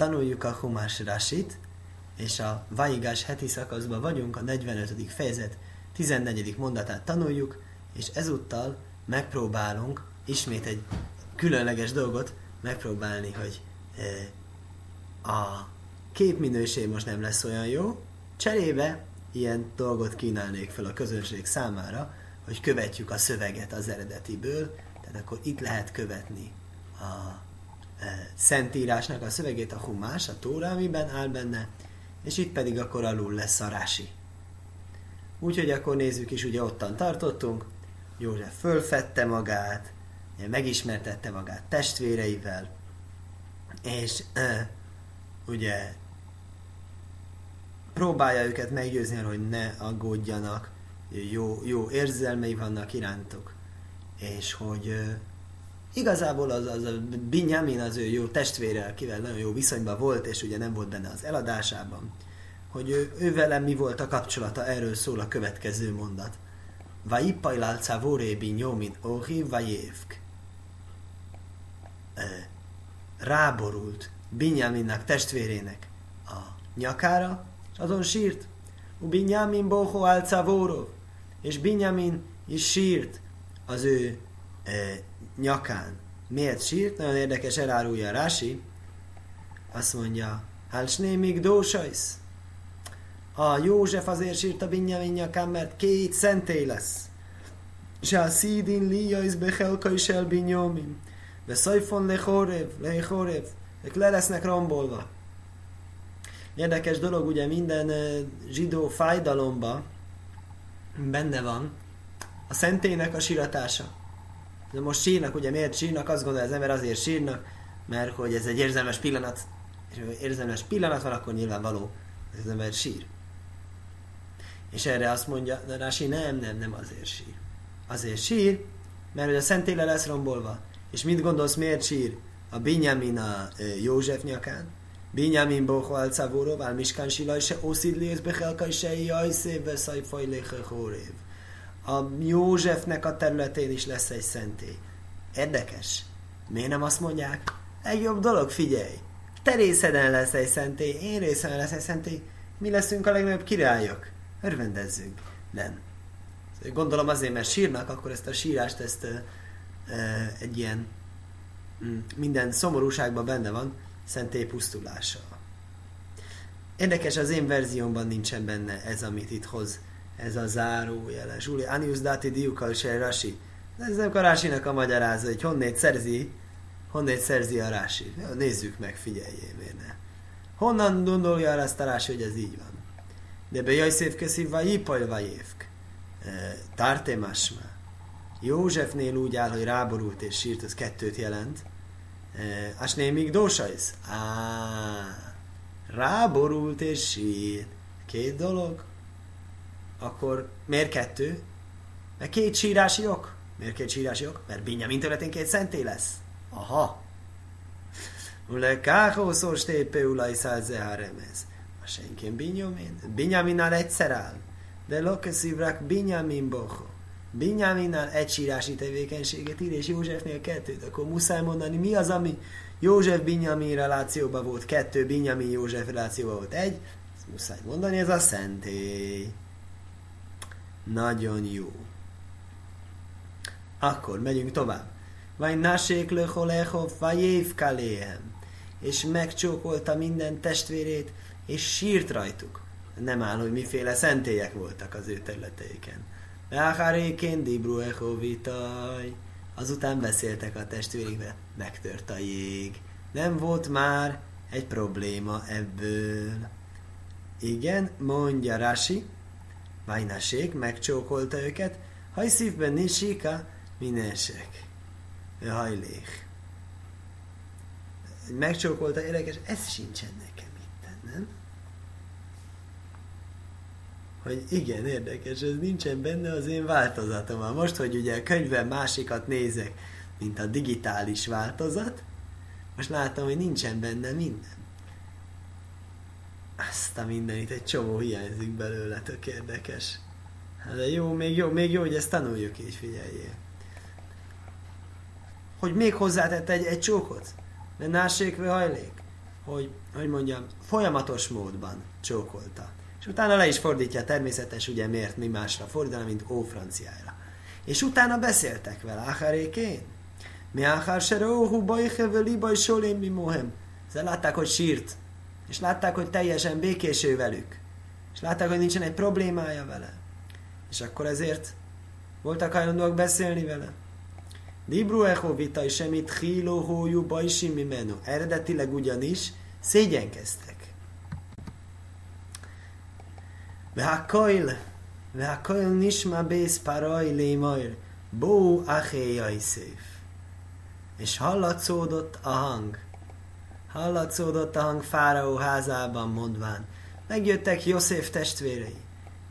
tanuljuk a Humás Rasit, és a Vaigás heti szakaszban vagyunk, a 45. fejezet 14. mondatát tanuljuk, és ezúttal megpróbálunk ismét egy különleges dolgot megpróbálni, hogy e, a képminőség most nem lesz olyan jó, cserébe ilyen dolgot kínálnék fel a közönség számára, hogy követjük a szöveget az eredetiből, tehát akkor itt lehet követni a Szentírásnak a szövegét, a humás, a tóra, amiben áll benne, és itt pedig akkor alul lesz a rási. Úgyhogy akkor nézzük is, ugye ottan tartottunk, József fölfette magát, megismertette magát testvéreivel, és ugye próbálja őket meggyőzni, hogy ne aggódjanak, jó, jó érzelmei vannak irántuk, és hogy igazából az, az a Binyamin az ő jó testvére, akivel nagyon jó viszonyban volt, és ugye nem volt benne az eladásában, hogy ő, ő velem mi volt a kapcsolata, erről szól a következő mondat. Vaippajlál cávoré binyomin ohi vajévk ráborult Binyaminnak testvérének a nyakára, és azon sírt. U Binyamin boho álcavórov, és Binyamin is sírt az ő nyakán. Miért sírt? Nagyon érdekes elárulja Rási. Azt mondja, Hálsné még dósajsz. A József azért sírt a Binyamin nyakán, mert két szentély lesz. Se a szídin lijajsz bechelka is el Binyamin de szajfon lechorev, lechorev, ők le lesznek rombolva. Érdekes dolog, ugye minden zsidó fájdalomba benne van a szentének a síratása. De most sírnak, ugye miért sírnak? Azt gondolja az ember azért sírnak, mert hogy ez egy érzelmes pillanat, és ha érzelmes pillanat van, akkor nyilvánvaló, hogy az ember sír. És erre azt mondja, de Rási nem, nem, nem azért sír. Azért sír, mert hogy a szentély le lesz rombolva. És mit gondolsz, miért sír a Binyamin a József nyakán? Binyamin boho al cavorov, al miskán silaj se oszidli, és bechelka se jajszév, szajfaj léhechorév. A Józsefnek a területén is lesz egy szentély. Érdekes. Miért nem azt mondják? Legjobb dolog, figyelj! Te részeden lesz egy szentély, én részeden lesz egy szentély, mi leszünk a legnagyobb királyok. Örvendezzünk. Nem. Gondolom azért, mert sírnak, akkor ezt a sírást, ezt egy ilyen mm, minden szomorúságban benne van, szentély pusztulása. Érdekes, az én verziómban nincsen benne ez, amit itt hoz, ez a zárójele. Zsuli, Anius dati diukal rasi. Ez nem a rásinak a magyarázat, hogy honnét szerzi, honnét szerzi a rási. Nézzük meg, figyeljél, miért ne. Honnan gondolja azt a rási, hogy ez így van? De be jaj szép köszi, vagy ipaj vajévk. Tárté másmá. Józsefnél úgy áll, hogy ráborult és sírt, az kettőt jelent. Asné még dósajsz? Á, ráborult és sírt. Két dolog. Akkor miért kettő? Mert két sírási ok. Miért két sírási ok? Mert Binyamin területén két szenté lesz. Aha. Ule káhó szós tépő ulaj százzeharemez. A senként Binyamin. Binyaminnál egyszer áll. De lokeszívrak Binyamin boho. Binyáminnál egy sírási tevékenységet ír, és Józsefnél kettőt, akkor muszáj mondani, mi az, ami József Binyamin relációban volt kettő, Binyamin József relációban volt egy, ezt muszáj mondani, ez a szentély. Nagyon jó. Akkor megyünk tovább. Vagy nasék löcholechov, vagy kaléhem. És megcsókolta minden testvérét, és sírt rajtuk. Nem áll, hogy miféle szentélyek voltak az ő területeiken. Ráhárékén Dibru Echovitaj. Azután beszéltek a testvérikbe, megtört a jég. Nem volt már egy probléma ebből. Igen, mondja Rasi, Vajnasék megcsókolta őket, hajszívben nisika, minesek. Hajlék. Megcsókolta érdekes, ez sincsen nekem itt, nem? hogy igen, érdekes, ez nincsen benne az én változatom. Most, hogy ugye a könyvben másikat nézek, mint a digitális változat, most látom, hogy nincsen benne minden. Azt a mindenit, egy csomó hiányzik belőle, tök érdekes. Hát de jó, még jó, még jó, hogy ezt tanuljuk így, figyeljél. Hogy még hozzátett egy, egy csókot? Mert násékve hajlék. hogy, hogy mondjam, folyamatos módban csókolta. És utána le is fordítja természetes, ugye miért mi másra fordítani, mint ó franciára. És utána beszéltek vele, Acharékén. Mi Achar Seróhu Bajhe Veli Solém mi Mohem. Ezzel látták, hogy sírt és látták, hogy teljesen békés ő velük, és látták, hogy nincsen egy problémája vele, és akkor ezért voltak hajlandóak beszélni vele. Dibru echo vitai semmit híló hójú bajsimi menü. Eredetileg ugyanis szégyenkeztek. Vehakoil, vehakoil nisma bész paraj lémajr, bó achéjai szép. És hallatszódott a hang – Hallatszódott a hang Fáraó házában mondván. Megjöttek József testvérei.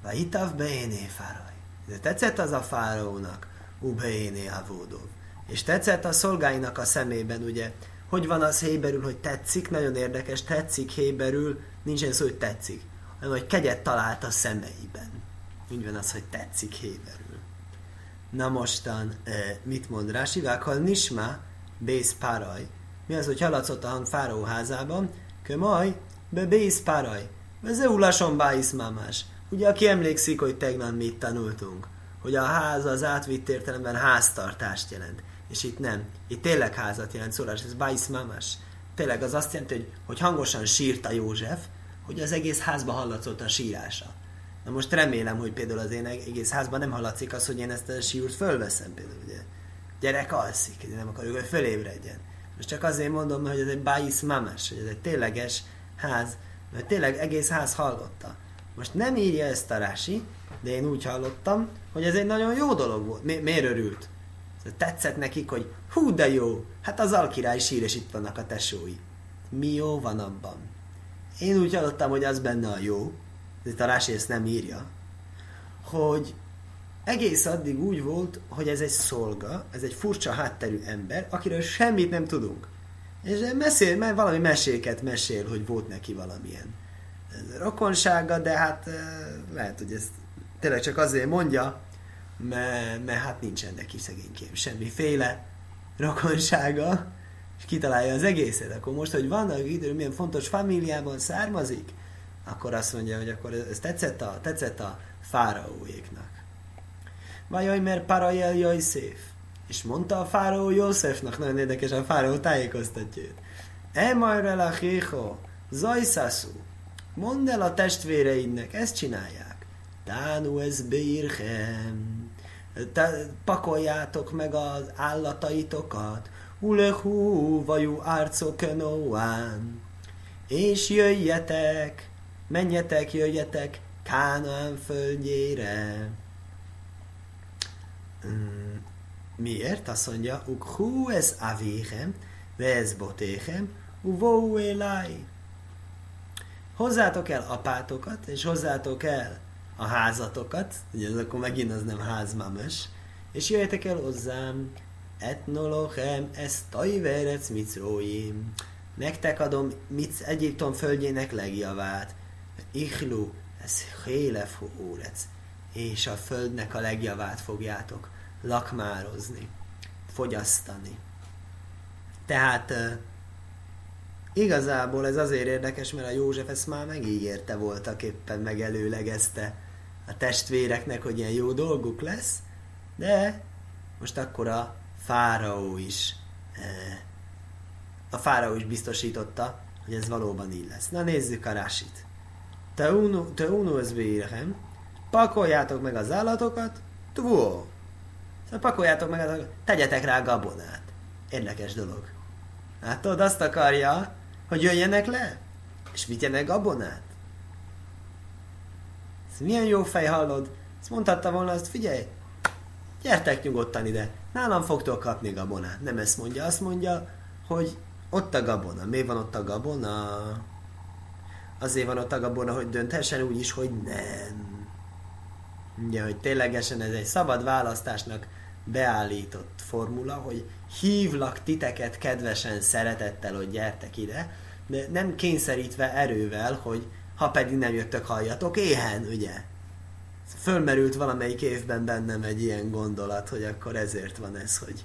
Vahitav beéné fáraj. De tetszett az a fáraónak, ubeéné avódov. És tetszett a szolgáinak a szemében, ugye, hogy van az héberül, hogy tetszik, nagyon érdekes, tetszik héberül, nincsen szó, hogy tetszik, hanem hogy kegyet talált a szemeiben. Úgy van az, hogy tetszik héberül. Na mostan, mit mond Rási? Vákkal nisma, bész páraj. Mi az, hogy hallatszott a hang fáraó házában? Kömaj, be bész páraj. Ez ulason báisz mámás. Ugye, aki emlékszik, hogy tegnap mit tanultunk, hogy a ház az átvitt értelemben háztartást jelent. És itt nem. Itt tényleg házat jelent szólás, ez bájsz mámás. Tényleg az azt jelenti, hogy, hogy hangosan sírta József, hogy az egész házba hallatszott a sírása. Na most remélem, hogy például az én egész házban nem hallatszik az, hogy én ezt a sírt fölveszem például, ugye. Gyerek alszik, én nem akarjuk, hogy fölébredjen. Most csak azért mondom, hogy ez egy bájsz mamas, hogy ez egy tényleges ház, mert tényleg egész ház hallotta. Most nem írja ezt a Rási, de én úgy hallottam, hogy ez egy nagyon jó dolog volt. Mi, miért örült? Tetszett nekik, hogy hú de jó, hát az alkirály sír, és itt vannak a tesói. Mi jó van abban? Én úgy hallottam, hogy az benne a jó, de itt a Rási ezt nem írja, hogy egész addig úgy volt, hogy ez egy szolga, ez egy furcsa hátterű ember, akiről semmit nem tudunk. És mesél, mert valami meséket mesél, hogy volt neki valamilyen rokonsága, de hát lehet, hogy ezt tényleg csak azért mondja, mert, mert hát nincsen neki szegénykém semmiféle rokonsága, és kitalálja az egészet. Akkor most, hogy vannak idő, milyen fontos famíliában származik, akkor azt mondja, hogy akkor ez tetszett a, tetszett a fáraóéknak. Vajaj, mert parajel jaj szép. És mondta a fáraó Józsefnak, nagyon érdekes, a fáraó tájékoztatja őt. Emajre la zajszászú, mondd el a testvéreidnek, ezt csinálják. Tánu ez beírhem. Pakoljátok meg az állataitokat. Ulehu vajú árcokenóán. És jöjjetek, menjetek, jöjjetek Kánaán földjére. Mm, miért? Azt mondja, ukhu ez avéhem, ve ez botéhem, uvó elai. Hozzátok el apátokat, és hozzátok el a házatokat, ugye ez akkor megint az nem házmames, és jöjjetek el hozzám, etnolochem, ez tajverec micróim. Nektek adom mit Egyiptom földjének legjavát. Ichlu, ez hélef órec. És a földnek a legjavát fogjátok lakmározni, fogyasztani. Tehát igazából ez azért érdekes, mert a József ezt már megígérte voltak éppen, megelőlegezte a testvéreknek, hogy ilyen jó dolguk lesz, de most akkor a fáraó is a fáraó is biztosította, hogy ez valóban így lesz. Na nézzük a rásit. Te unu ez bérhem, pakoljátok meg az állatokat, tuó. Szóval pakoljátok meg, tegyetek rá gabonát. Érdekes dolog. Látod, azt akarja, hogy jöjjenek le, és vigyenek gabonát. Ez milyen jó fej hallod? Ezt mondhatta volna, azt figyelj, gyertek nyugodtan ide, nálam fogtok kapni gabonát. Nem ezt mondja, azt mondja, hogy ott a gabona. Miért van ott a gabona? Azért van ott a gabona, hogy dönthessen úgy is, hogy nem. Ugye, hogy ténylegesen ez egy szabad választásnak beállított formula, hogy hívlak titeket kedvesen, szeretettel, hogy gyertek ide, de nem kényszerítve erővel, hogy ha pedig nem jöttök, halljatok éhen, ugye? Fölmerült valamelyik évben bennem egy ilyen gondolat, hogy akkor ezért van ez, hogy,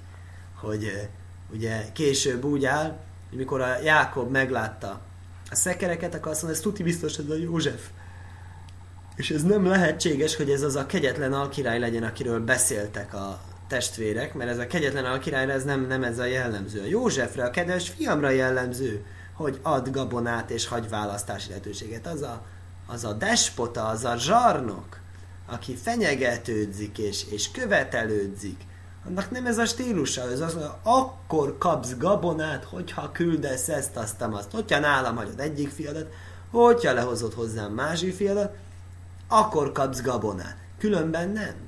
hogy ugye később úgy áll, hogy mikor a Jákob meglátta a szekereket, akkor azt mondja, ez tuti biztos, ez a József. És ez nem lehetséges, hogy ez az a kegyetlen alkirály legyen, akiről beszéltek a testvérek, mert ez a kegyetlen alkirályra ez nem, nem ez a jellemző. A Józsefre, a kedves fiamra jellemző, hogy ad gabonát és hagy választási lehetőséget. Az a, az a despota, az a zsarnok, aki fenyegetődzik és, és követelődzik, annak nem ez a stílusa, ez az, hogy akkor kapsz gabonát, hogyha küldesz ezt, azt, azt. Hogyha nálam hagyod egyik fiadat, hogyha lehozod hozzám másik fiadat, akkor kapsz gabonát. Különben nem.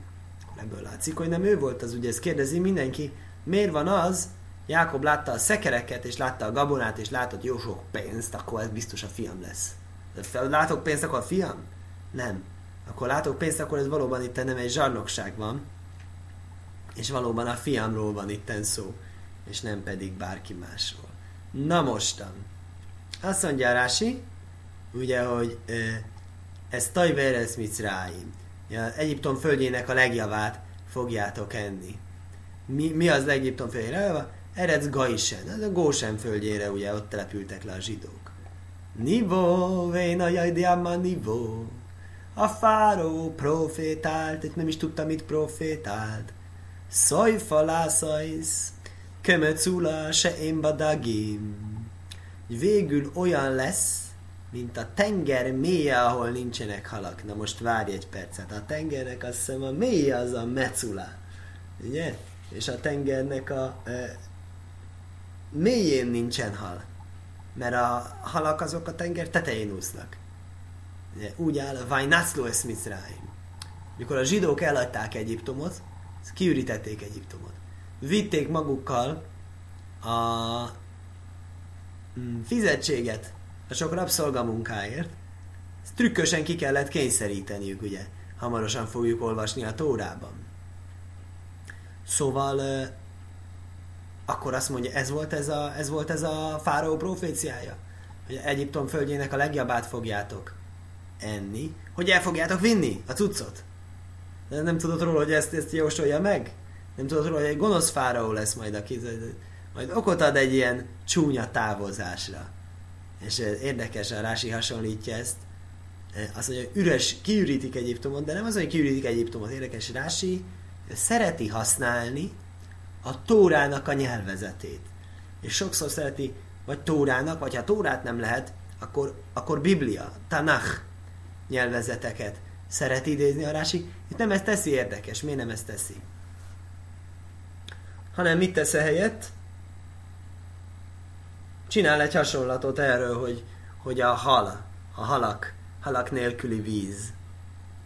Ebből látszik, hogy nem ő volt az, ugye ezt kérdezi mindenki, miért van az, Jákob látta a szekereket, és látta a gabonát, és látott jó sok pénzt, akkor ez biztos a fiam lesz. Látok pénzt, akkor a fiam? Nem. Akkor látok pénzt, akkor ez valóban itt nem egy zsarnokság van, és valóban a fiamról van itten szó, és nem pedig bárki másról. Na mostan. Azt mondja Rási, ugye, hogy ez Tajveres Mitzráim. Egyiptom földjének a legjavát fogjátok enni. Mi, mi az Egyiptom földjére? Eredz Gaisen, ez a Gósen földjére, ugye ott települtek le a zsidók. Nivó, véna jajdiáma nivó. A fáró profétált, itt nem is tudta, mit profétált. Szajfa lászajsz, kömecula se én badagim. Végül olyan lesz, mint a tenger mélye, ahol nincsenek halak. Na most várj egy percet. A tengernek azt hiszem a mélye az a mecula. Ugye? És a tengernek a e, mélyén nincsen hal. Mert a halak azok a tenger tetején úsznak. Ugye? Úgy áll a Vajnászló Eszmicráim. Mikor a zsidók eladták Egyiptomot, kiürítették Egyiptomot. Vitték magukkal a mm, fizetséget sok rabszolgamunkáért, ezt trükkösen ki kellett kényszeríteniük, ugye. Hamarosan fogjuk olvasni a Tórában. Szóval akkor azt mondja, ez volt ez a, ez volt ez a fáraó proféciája, hogy Egyiptom földjének a legjobbát fogjátok enni, hogy el fogjátok vinni a cuccot. De nem tudod róla, hogy ezt, ezt jósolja meg? Nem tudod róla, hogy egy gonosz fáraó lesz majd, aki majd okot ad egy ilyen csúnya távozásra. És érdekes, a Rási hasonlítja ezt. Azt mondja, hogy üres, kiürítik Egyiptomot, de nem az, hogy kiürítik Egyiptomot. Érdekes, Rási szereti használni a Tórának a nyelvezetét. És sokszor szereti, vagy Tórának, vagy ha Tórát nem lehet, akkor, akkor Biblia, Tanach nyelvezeteket szeret idézni a Rási. Itt nem ezt teszi érdekes. Miért nem ezt teszi? Hanem mit tesz helyett? Csinál egy hasonlatot erről, hogy, hogy a hal, a halak, halak nélküli víz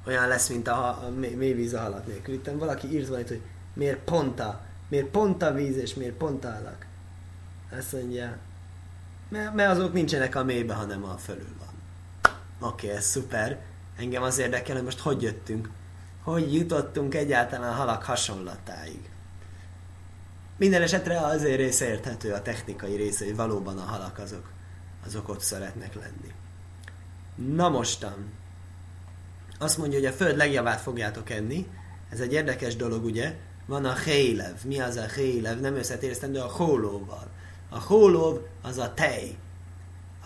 olyan lesz, mint a, a mély víz a halak nélkül. Itt valaki írt valamit, hogy miért pont a, miért pont a víz és miért pont a halak. Azt mondja, mert, mert azok nincsenek a mélybe, hanem a fölül van. Oké, okay, ez szuper. Engem az érdekel, hogy most hogy jöttünk. Hogy jutottunk egyáltalán a halak hasonlatáig. Minden esetre azért része érthető a technikai része, hogy valóban a halak azok, azok ott szeretnek lenni. Na mostan. Azt mondja, hogy a föld legjavát fogjátok enni. Ez egy érdekes dolog, ugye? Van a hélev. Mi az a hélev? Nem összetéreztendő a hólóval. A hólóv az a tej.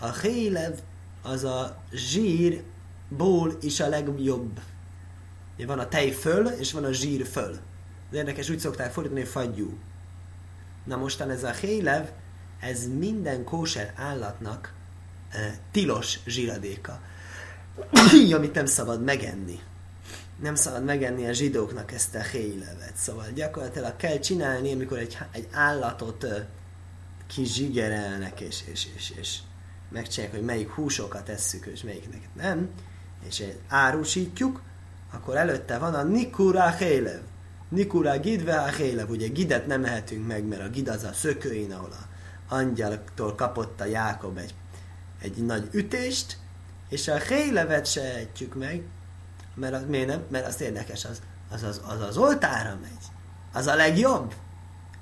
A hélev az a zsírból is a legjobb. Van a tej föl, és van a zsír föl. Az érdekes, úgy szokták fordítani, hogy fagyú. Na mostan ez a hélev, ez minden kóser állatnak e, tilos zsiradéka, amit nem szabad megenni. Nem szabad megenni a zsidóknak ezt a hélevet. Szóval gyakorlatilag kell csinálni, amikor egy, egy állatot e, kizsigerelnek, és, és, és, és megcsinálják, hogy melyik húsokat esszük, és melyiknek nem, és árusítjuk, akkor előtte van a Nikura Hélev. Nikura gidve a hélev, ugye gidet nem mehetünk meg, mert a gid az a szökőin, ahol a angyaltól kapott a Jákob egy, egy nagy ütést, és a hélevet se ehetjük meg, mert az, miért nem? Mert az érdekes, az az, az, az az oltára megy. Az a legjobb,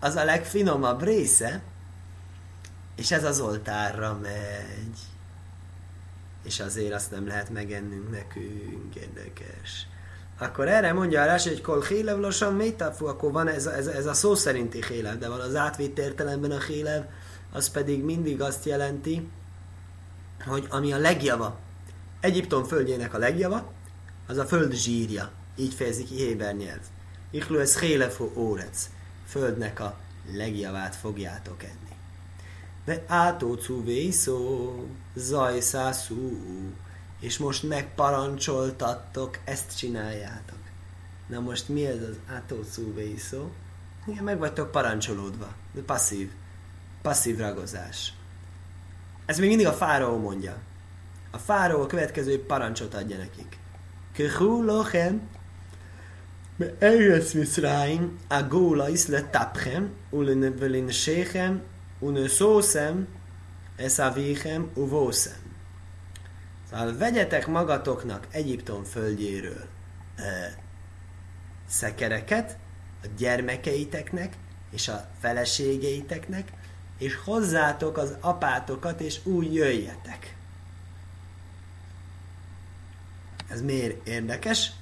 az a legfinomabb része, és ez az oltárra megy. És azért azt nem lehet megennünk nekünk, érdekes. Akkor erre mondja a Rási, hogy kol hélev lassan métafú, akkor van ez, ez, ez a szó szerinti hélev, de van az átvitt értelemben a hélev, az pedig mindig azt jelenti, hogy ami a legjava, Egyiptom földjének a legjava, az a föld zsírja. Így fejezik ki Héber nyelv. Ichlu ez hélefo órec. Földnek a legjavát fogjátok enni. De átócú vészó, zajszászú, és most megparancsoltattok, ezt csináljátok. Na most mi ez az atószúvei szó? Igen, meg vagytok parancsolódva. De passzív. Passzív ragozás. Ez még mindig a fáraó mondja. A fáraó a következő parancsot adja nekik. Kehulochem, Eretz Mitzrayim, Agula Isle Tapchem, Ulen Velin Shechem, Unesószem, Eszavéhem, Uvószem. Szóval vegyetek magatoknak Egyiptom földjéről e, szekereket a gyermekeiteknek és a feleségeiteknek, és hozzátok az apátokat, és úgy jöjjetek. Ez miért érdekes?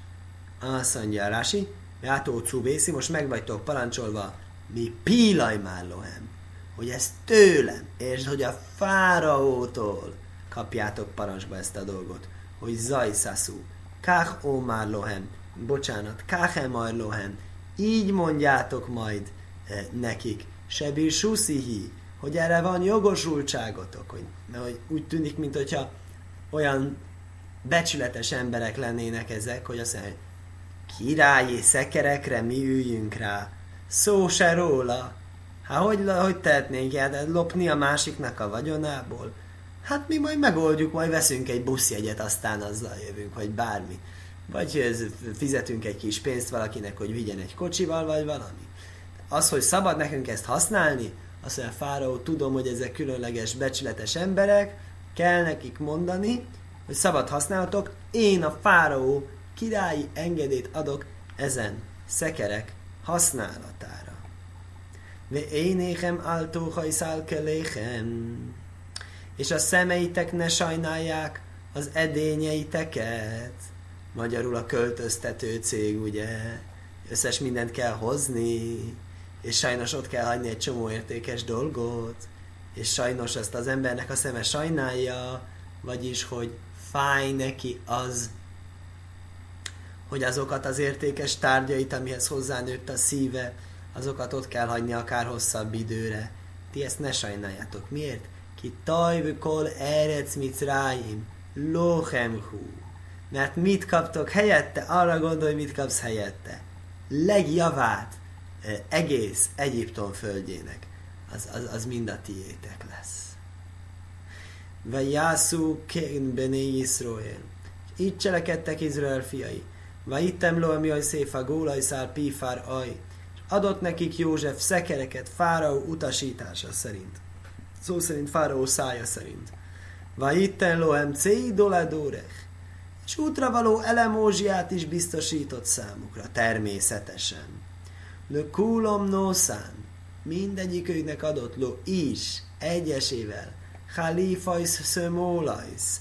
Azt mondja Rási, Játó Cubészi, most meg vagytok parancsolva, mi pílaj mállohem, hogy ez tőlem, és hogy a fáraótól kapjátok parancsba ezt a dolgot, hogy zajszaszú, kach ómár lohem, bocsánat, káhemar lohem, így mondjátok majd eh, nekik, sebir suszihi, hogy erre van jogosultságotok, hogy, hogy úgy tűnik, mint hogyha olyan becsületes emberek lennének ezek, hogy azt mondja, királyi szekerekre mi üljünk rá. Szó se róla. Hát hogy, hogy tehetnénk el, lopni a másiknak a vagyonából? Hát mi majd megoldjuk, majd veszünk egy buszjegyet, aztán azzal jövünk, vagy bármi. Vagy fizetünk egy kis pénzt valakinek, hogy vigyen egy kocsival, vagy valami. Az, hogy szabad nekünk ezt használni, azt mondja, Fáraó, tudom, hogy ezek különleges, becsületes emberek, kell nekik mondani, hogy szabad használhatok, én a fáraó királyi engedélyt adok ezen szekerek használatára. Ve énéhem áltóhaj szálkeléhem, és a szemeitek ne sajnálják az edényeiteket. Magyarul a költöztető cég, ugye, összes mindent kell hozni, és sajnos ott kell hagyni egy csomó értékes dolgot, és sajnos ezt az embernek a szeme sajnálja, vagyis, hogy fáj neki az, hogy azokat az értékes tárgyait, amihez hozzánőtt a szíve, azokat ott kell hagyni akár hosszabb időre. Ti ezt ne sajnáljátok. Miért? Ki tajvő kol erec ráim, lohemhu. Mert mit kaptok helyette? Arra gondolj, mit kapsz helyette. Legjavát egész Egyiptom földjének. Az, az, az mind a tiétek lesz. Vajászú kén bené Iszroél. Így cselekedtek Izrael fiai. Vajittem lo ami széfa gólajszár pífár aj. Adott nekik József szekereket Fáraó utasítása szerint. Szó szerint Fáraó szája szerint. Vajitten lohem céi doladórech. És útra való elemózsiát is biztosított számukra, természetesen. Le kulom nószán. Mindegyikőknek adott lo is, egyesével Halifajsz szömólajsz.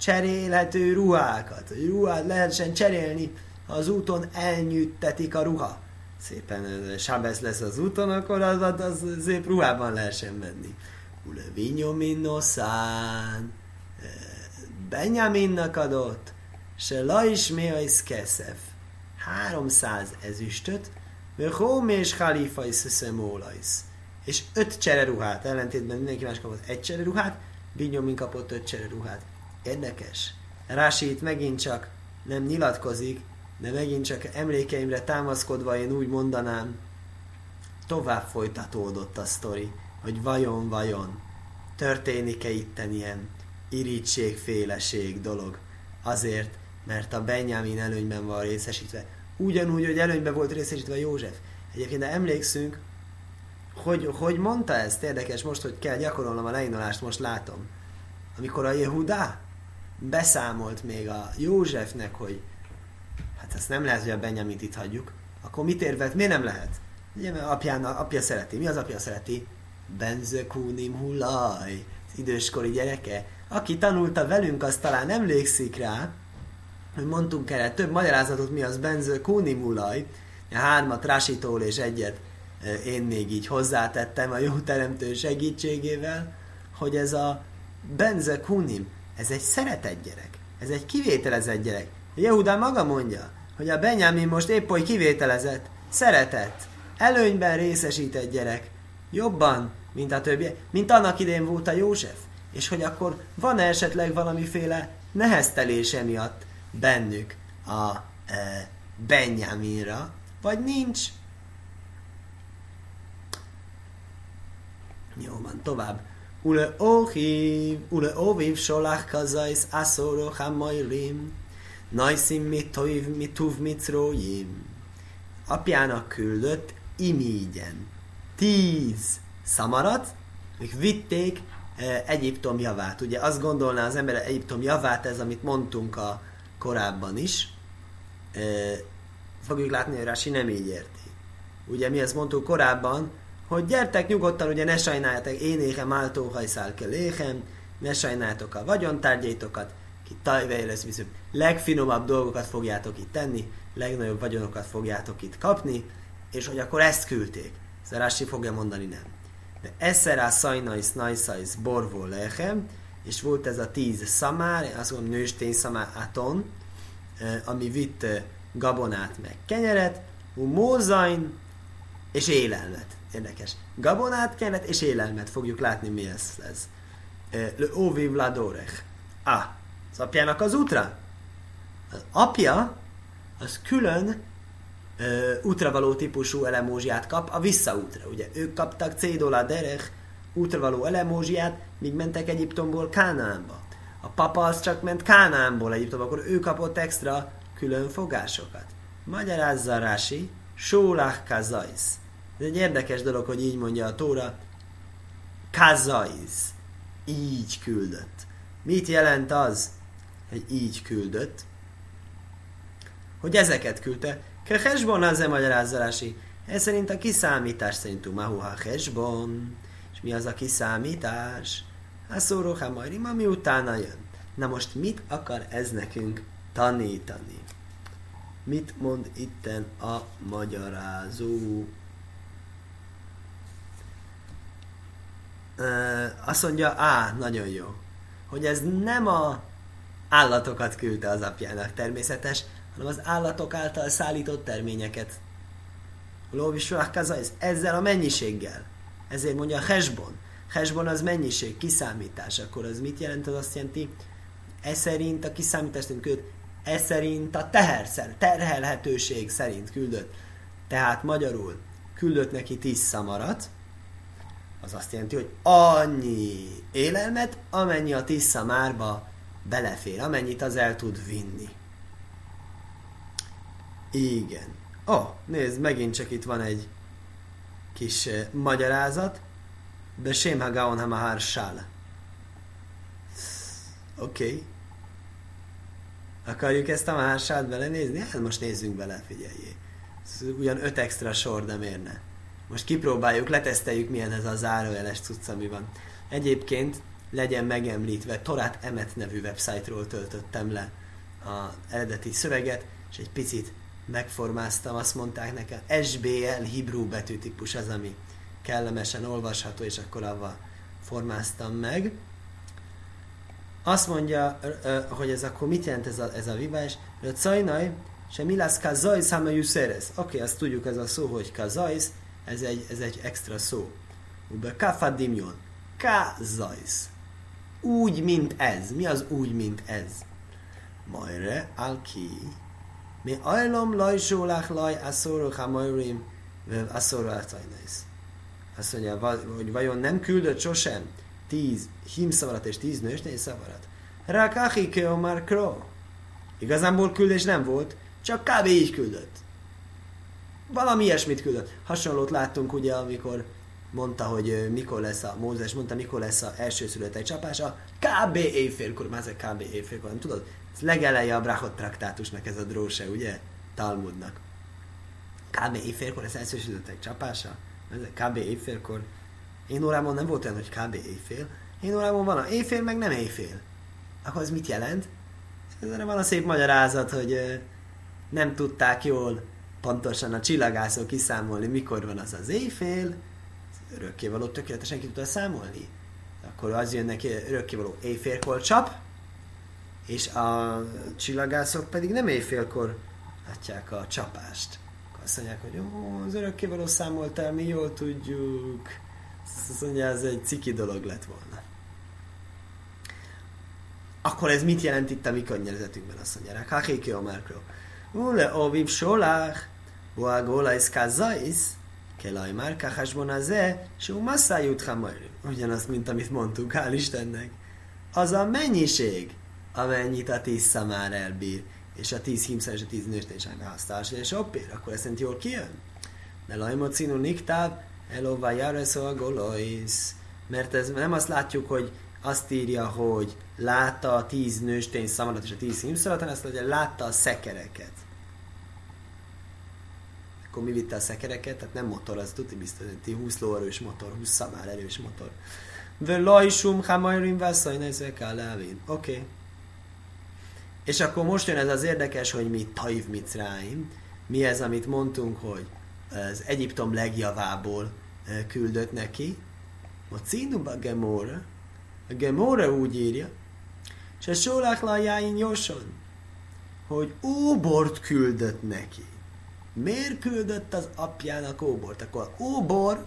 Cserélhető ruhákat. Ruhát lehessen cserélni, ha az úton elnyűttetik a ruha. Szépen Sábesz lesz az úton, akkor az, az, az szép ruhában lehessen menni. Ule vinyominoszán. Benjaminnak adott. Se la is méajsz keszef. 300 ezüstöt, hóm és halifajsz szömólajsz és öt csereruhát, ellentétben mindenki más kapott egy csereruhát, Binyomin kapott öt csereruhát. Érdekes. Rási itt megint csak nem nyilatkozik, de megint csak emlékeimre támaszkodva én úgy mondanám, tovább folytatódott a sztori, hogy vajon, vajon történik-e itten ilyen irítségféleség dolog. Azért, mert a Benjamin előnyben van részesítve. Ugyanúgy, hogy előnyben volt részesítve József. Egyébként, de emlékszünk, hogy, hogy mondta ezt? Érdekes, most, hogy kell gyakorolnom a leinolást, most látom. Amikor a Jehudá beszámolt még a Józsefnek, hogy hát ezt nem lehet, hogy a Benyamit itt hagyjuk, akkor mit érvelt? Miért nem lehet? Ugye, mert apján, apja szereti. Mi az apja szereti? Benzekúnim hullaj. Az időskori gyereke. Aki tanulta velünk, az talán emlékszik rá, hogy mondtunk erre több magyarázatot, mi az benzekúnim hullaj. Hármat Rásitól és egyet én még így hozzátettem a jó teremtő segítségével, hogy ez a Benze Kunim, ez egy szeretett gyerek. Ez egy kivételezett gyerek. Jehudá maga mondja, hogy a Benjamin most épp hogy kivételezett, szeretett, előnyben részesített gyerek. Jobban, mint a többi, mint annak idén volt a József. És hogy akkor van esetleg valamiféle neheztelése miatt bennük a e, Benjaminra, vagy nincs. Jó van, tovább. Ule óhív, ule óvív solach kazajsz aszoró hamajrim, najszim mitoiv mituv mitrójim. Apjának küldött imígyen tíz szamarat, ők vitték e, Egyiptom javát. Ugye azt gondolná az ember Egyiptom javát, ez amit mondtunk a korábban is, e, fogjuk látni, hogy Rási nem így érti. Ugye mi ezt mondtuk korábban, hogy gyertek nyugodtan, ugye ne sajnáljátok, én éhem áltó hajszál kell éhem, ne sajnáljátok a vagyontárgyaitokat, ki tajvej lesz viszont legfinomabb dolgokat fogjátok itt tenni, legnagyobb vagyonokat fogjátok itt kapni, és hogy akkor ezt küldték. Rási fogja mondani nem. De eszerá szajnajsz najszajsz borvó lechem, és volt ez a tíz szamár, azt mondom nőstény szamár aton, ami vitt gabonát meg kenyeret, mózain és élelmet. Érdekes. Gabonát, kenyeret és élelmet fogjuk látni, mi ez. ez. Eh, le óvi vladorech. Ah, az apjának az útra? Az apja, az külön ö, útravaló típusú elemózsiát kap a visszaútra. Ugye ők kaptak Cédola Derech útravaló elemózsiát, míg mentek Egyiptomból Kánaánba. A papa az csak ment Kánaánból Egyiptomba, akkor ő kapott extra külön fogásokat. Magyarázza Rási, Sólach Kazajsz. Ez egy érdekes dolog, hogy így mondja a Tóra. Kazajsz. Így küldött. Mit jelent az, hogy így küldött? Hogy ezeket küldte. Ke hesbon az-e magyarázzalási. Ez szerint a kiszámítás szerint mahuha hesbon. És mi az a kiszámítás? A szóró hamajrim, ami utána jön. Na most mit akar ez nekünk tanítani? Mit mond itten a magyarázó? Azt mondja, á, nagyon jó, hogy ez nem a állatokat küldte az apjának természetes, hanem az állatok által szállított terményeket. ez ezzel a mennyiséggel. Ezért mondja a hesbon. Hesbon az mennyiség, kiszámítás. Akkor az mit jelent? Az azt jelenti, ez szerint a kiszámítás küld, ez szerint a teherszer, terhelhetőség szerint küldött. Tehát magyarul küldött neki tíz szamarat, az azt jelenti, hogy annyi élelmet, amennyi a tíz szamárba belefér, amennyit az el tud vinni. Igen. Ó, nézd, megint csak itt van egy kis uh, magyarázat. De Shem Hagaon Hamahar Sál. Oké. Okay. Akarjuk ezt a Maharsát belenézni? Hát most nézzünk bele, figyeljé. Ugyan öt extra sor, de miért ne? Most kipróbáljuk, leteszteljük, milyen ez a zárójeles cucc, ami van. Egyébként legyen megemlítve, Torát Emet nevű website-ról töltöttem le az eredeti szöveget, és egy picit megformáztam, azt mondták nekem, SBL Hebrew betűtípus az, ami kellemesen olvasható, és akkor avval formáztam meg. Azt mondja, hogy ez akkor mit jelent ez a, ez a? Hogy Cajnaj, se mi lesz kazajsz, ha Oké, okay, azt tudjuk, ez a szó, hogy kazajsz, ez egy, ez egy extra szó. Ube kafadimjon. Kazajsz. Úgy, mint ez. Mi az úgy, mint ez? Majre, alki, mi ajlom laj sólach laj asszoró hamajrim asszoró atajnaisz. Azt mondja, hogy vajon nem küldött sosem tíz hímszavarat és tíz nőstény szavarat? Rák már kro. Igazából küldés nem volt, csak kb. így küldött. Valami ilyesmit küldött. Hasonlót láttunk ugye, amikor mondta, hogy mikor lesz a, Mózes mondta, mikor lesz a első születek csapása, kb. éjfélkor, már ezek kb. éjfélkor, nem tudod? Ez legeleje a Brachot traktátusnak ez a dróse, ugye? Talmudnak. Kb. éjfélkor ez születek csapása? Ez kb. éjfélkor. Én órámon nem volt olyan, hogy kb. éjfél. Én órámon van a éjfél, meg nem éjfél. Akkor ez mit jelent? Ez van a szép magyarázat, hogy nem tudták jól pontosan a csillagászok kiszámolni, mikor van az az éjfél, örökkévaló tökéletesen ki tudta számolni. akkor az jön neki örökkévaló éjfélkor csap, és a csillagászok pedig nem éjfélkor látják a csapást. Akkor azt mondják, hogy ó, az örökkévaló számolt el, mi jól tudjuk. Azt mondja, ez egy ciki dolog lett volna. Akkor ez mit jelent itt a mi környezetünkben? Azt mondják, hakéki a márkról. Ule oviv solach, boagóla iszkázaisz, kelaj már kahásban az e, és masszájút. Ugyanaz, mint amit mondtuk, hál' Istennek. Az a mennyiség, amennyit a tíz szamár elbír, és a tíz himszer és a tíz nőstényság hasztás, és oppér, akkor ez szerint jól kijön. De lajmocinu niktáv, elova jareszó a golois. Mert ez nem azt látjuk, hogy azt írja, hogy látta a tíz nőstény szamarat és a tíz himszarat, hanem azt mondja, hogy látta a szekereket. Akkor mi vitte a szekereket? Tehát nem motor, az tuti biztos, hogy 20 lóerős motor, 20 szamár erős motor. Velajsum hamajrim vasszaj nezek Oké. Okay. És akkor most jön ez az érdekes, hogy mi Taiv Mitzráim, mi ez, amit mondtunk, hogy az Egyiptom legjavából küldött neki. A Cinuba Gemora, a Gemora úgy írja, se Sólák Lajáin Joson, hogy óbort küldött neki. Miért küldött az apjának óbort? Akkor óbor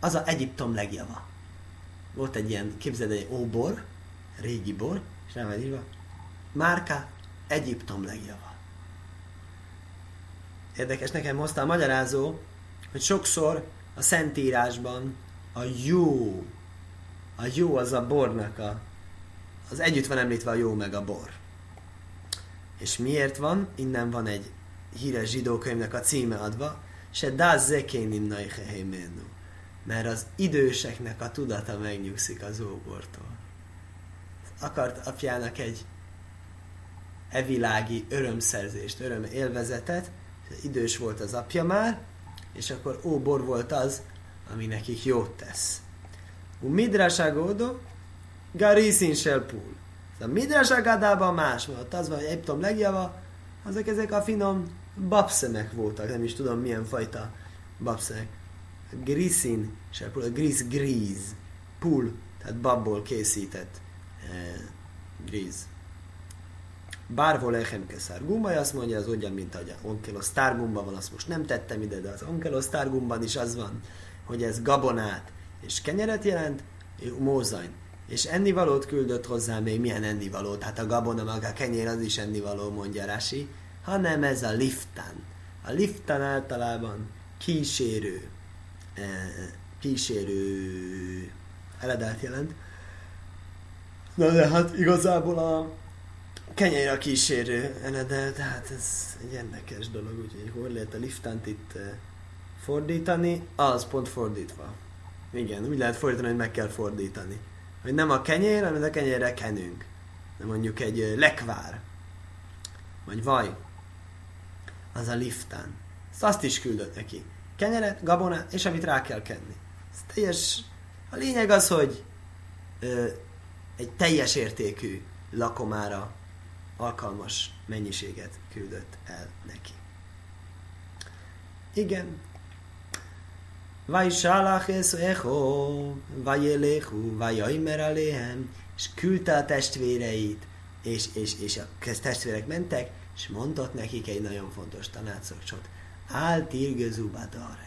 az a Egyiptom legjava. Volt egy ilyen, képzeld egy óbor, régi bor, és nem van írva, márka Egyiptom legjava. Érdekes, nekem hozta a magyarázó, hogy sokszor a Szentírásban a jó, a jó az a bornak a, az együtt van említve a jó meg a bor. És miért van? Innen van egy híres zsidókönyvnek a címe adva, se da zekénim naichehéménu. Mert az időseknek a tudata megnyugszik az óbortól. Akart apjának egy evilági örömszerzést, öröm élvezetet, idős volt az apja már, és akkor óbor volt az, ami nekik jót tesz. U midraságódó, gariszin sel púl. A midraságádában más, mert az van, hogy Egyiptom legjava, azok ezek a finom babszemek voltak, nem is tudom milyen fajta babszemek. Griszin, se púl, a grisz gríz, púl, tehát babból készített eh, gríz. Bárhol lechem keszár gumbai, azt mondja, az ugyan, mint ahogy onkelos tárgumban van, azt most nem tettem ide, de az onkelos tárgumban is az van, hogy ez gabonát és kenyeret jelent, mózajn. És ennivalót küldött hozzá még milyen ennivalót, hát a gabona maga a kenyér az is ennivaló, mondja Rasi, hanem ez a liftán. A liftán általában kísérő, eh, kísérő eledelt jelent. Na de hát igazából a kenyér a kísérő eledel, tehát ez egy érdekes dolog, úgyhogy hol lehet a liftant itt eh, fordítani? Az pont fordítva. Igen, úgy lehet fordítani, hogy meg kell fordítani. Hogy nem a kenyér, hanem a kenyérre kenünk. De mondjuk egy eh, lekvár. Vagy vaj. Az a liftán. Ezt azt is küldött neki. Kenyeret, gabonát, és amit rá kell kenni. Ez teljes... A lényeg az, hogy ö, eh, egy teljes értékű lakomára alkalmas mennyiséget küldött el neki. Igen. Vajsálach es echo, vajelechu, vajaimer aléhem, és küldte a testvéreit, és, és, és a testvérek mentek, és mondott nekik egy nagyon fontos tanácsot. Áll tirgözubadarech.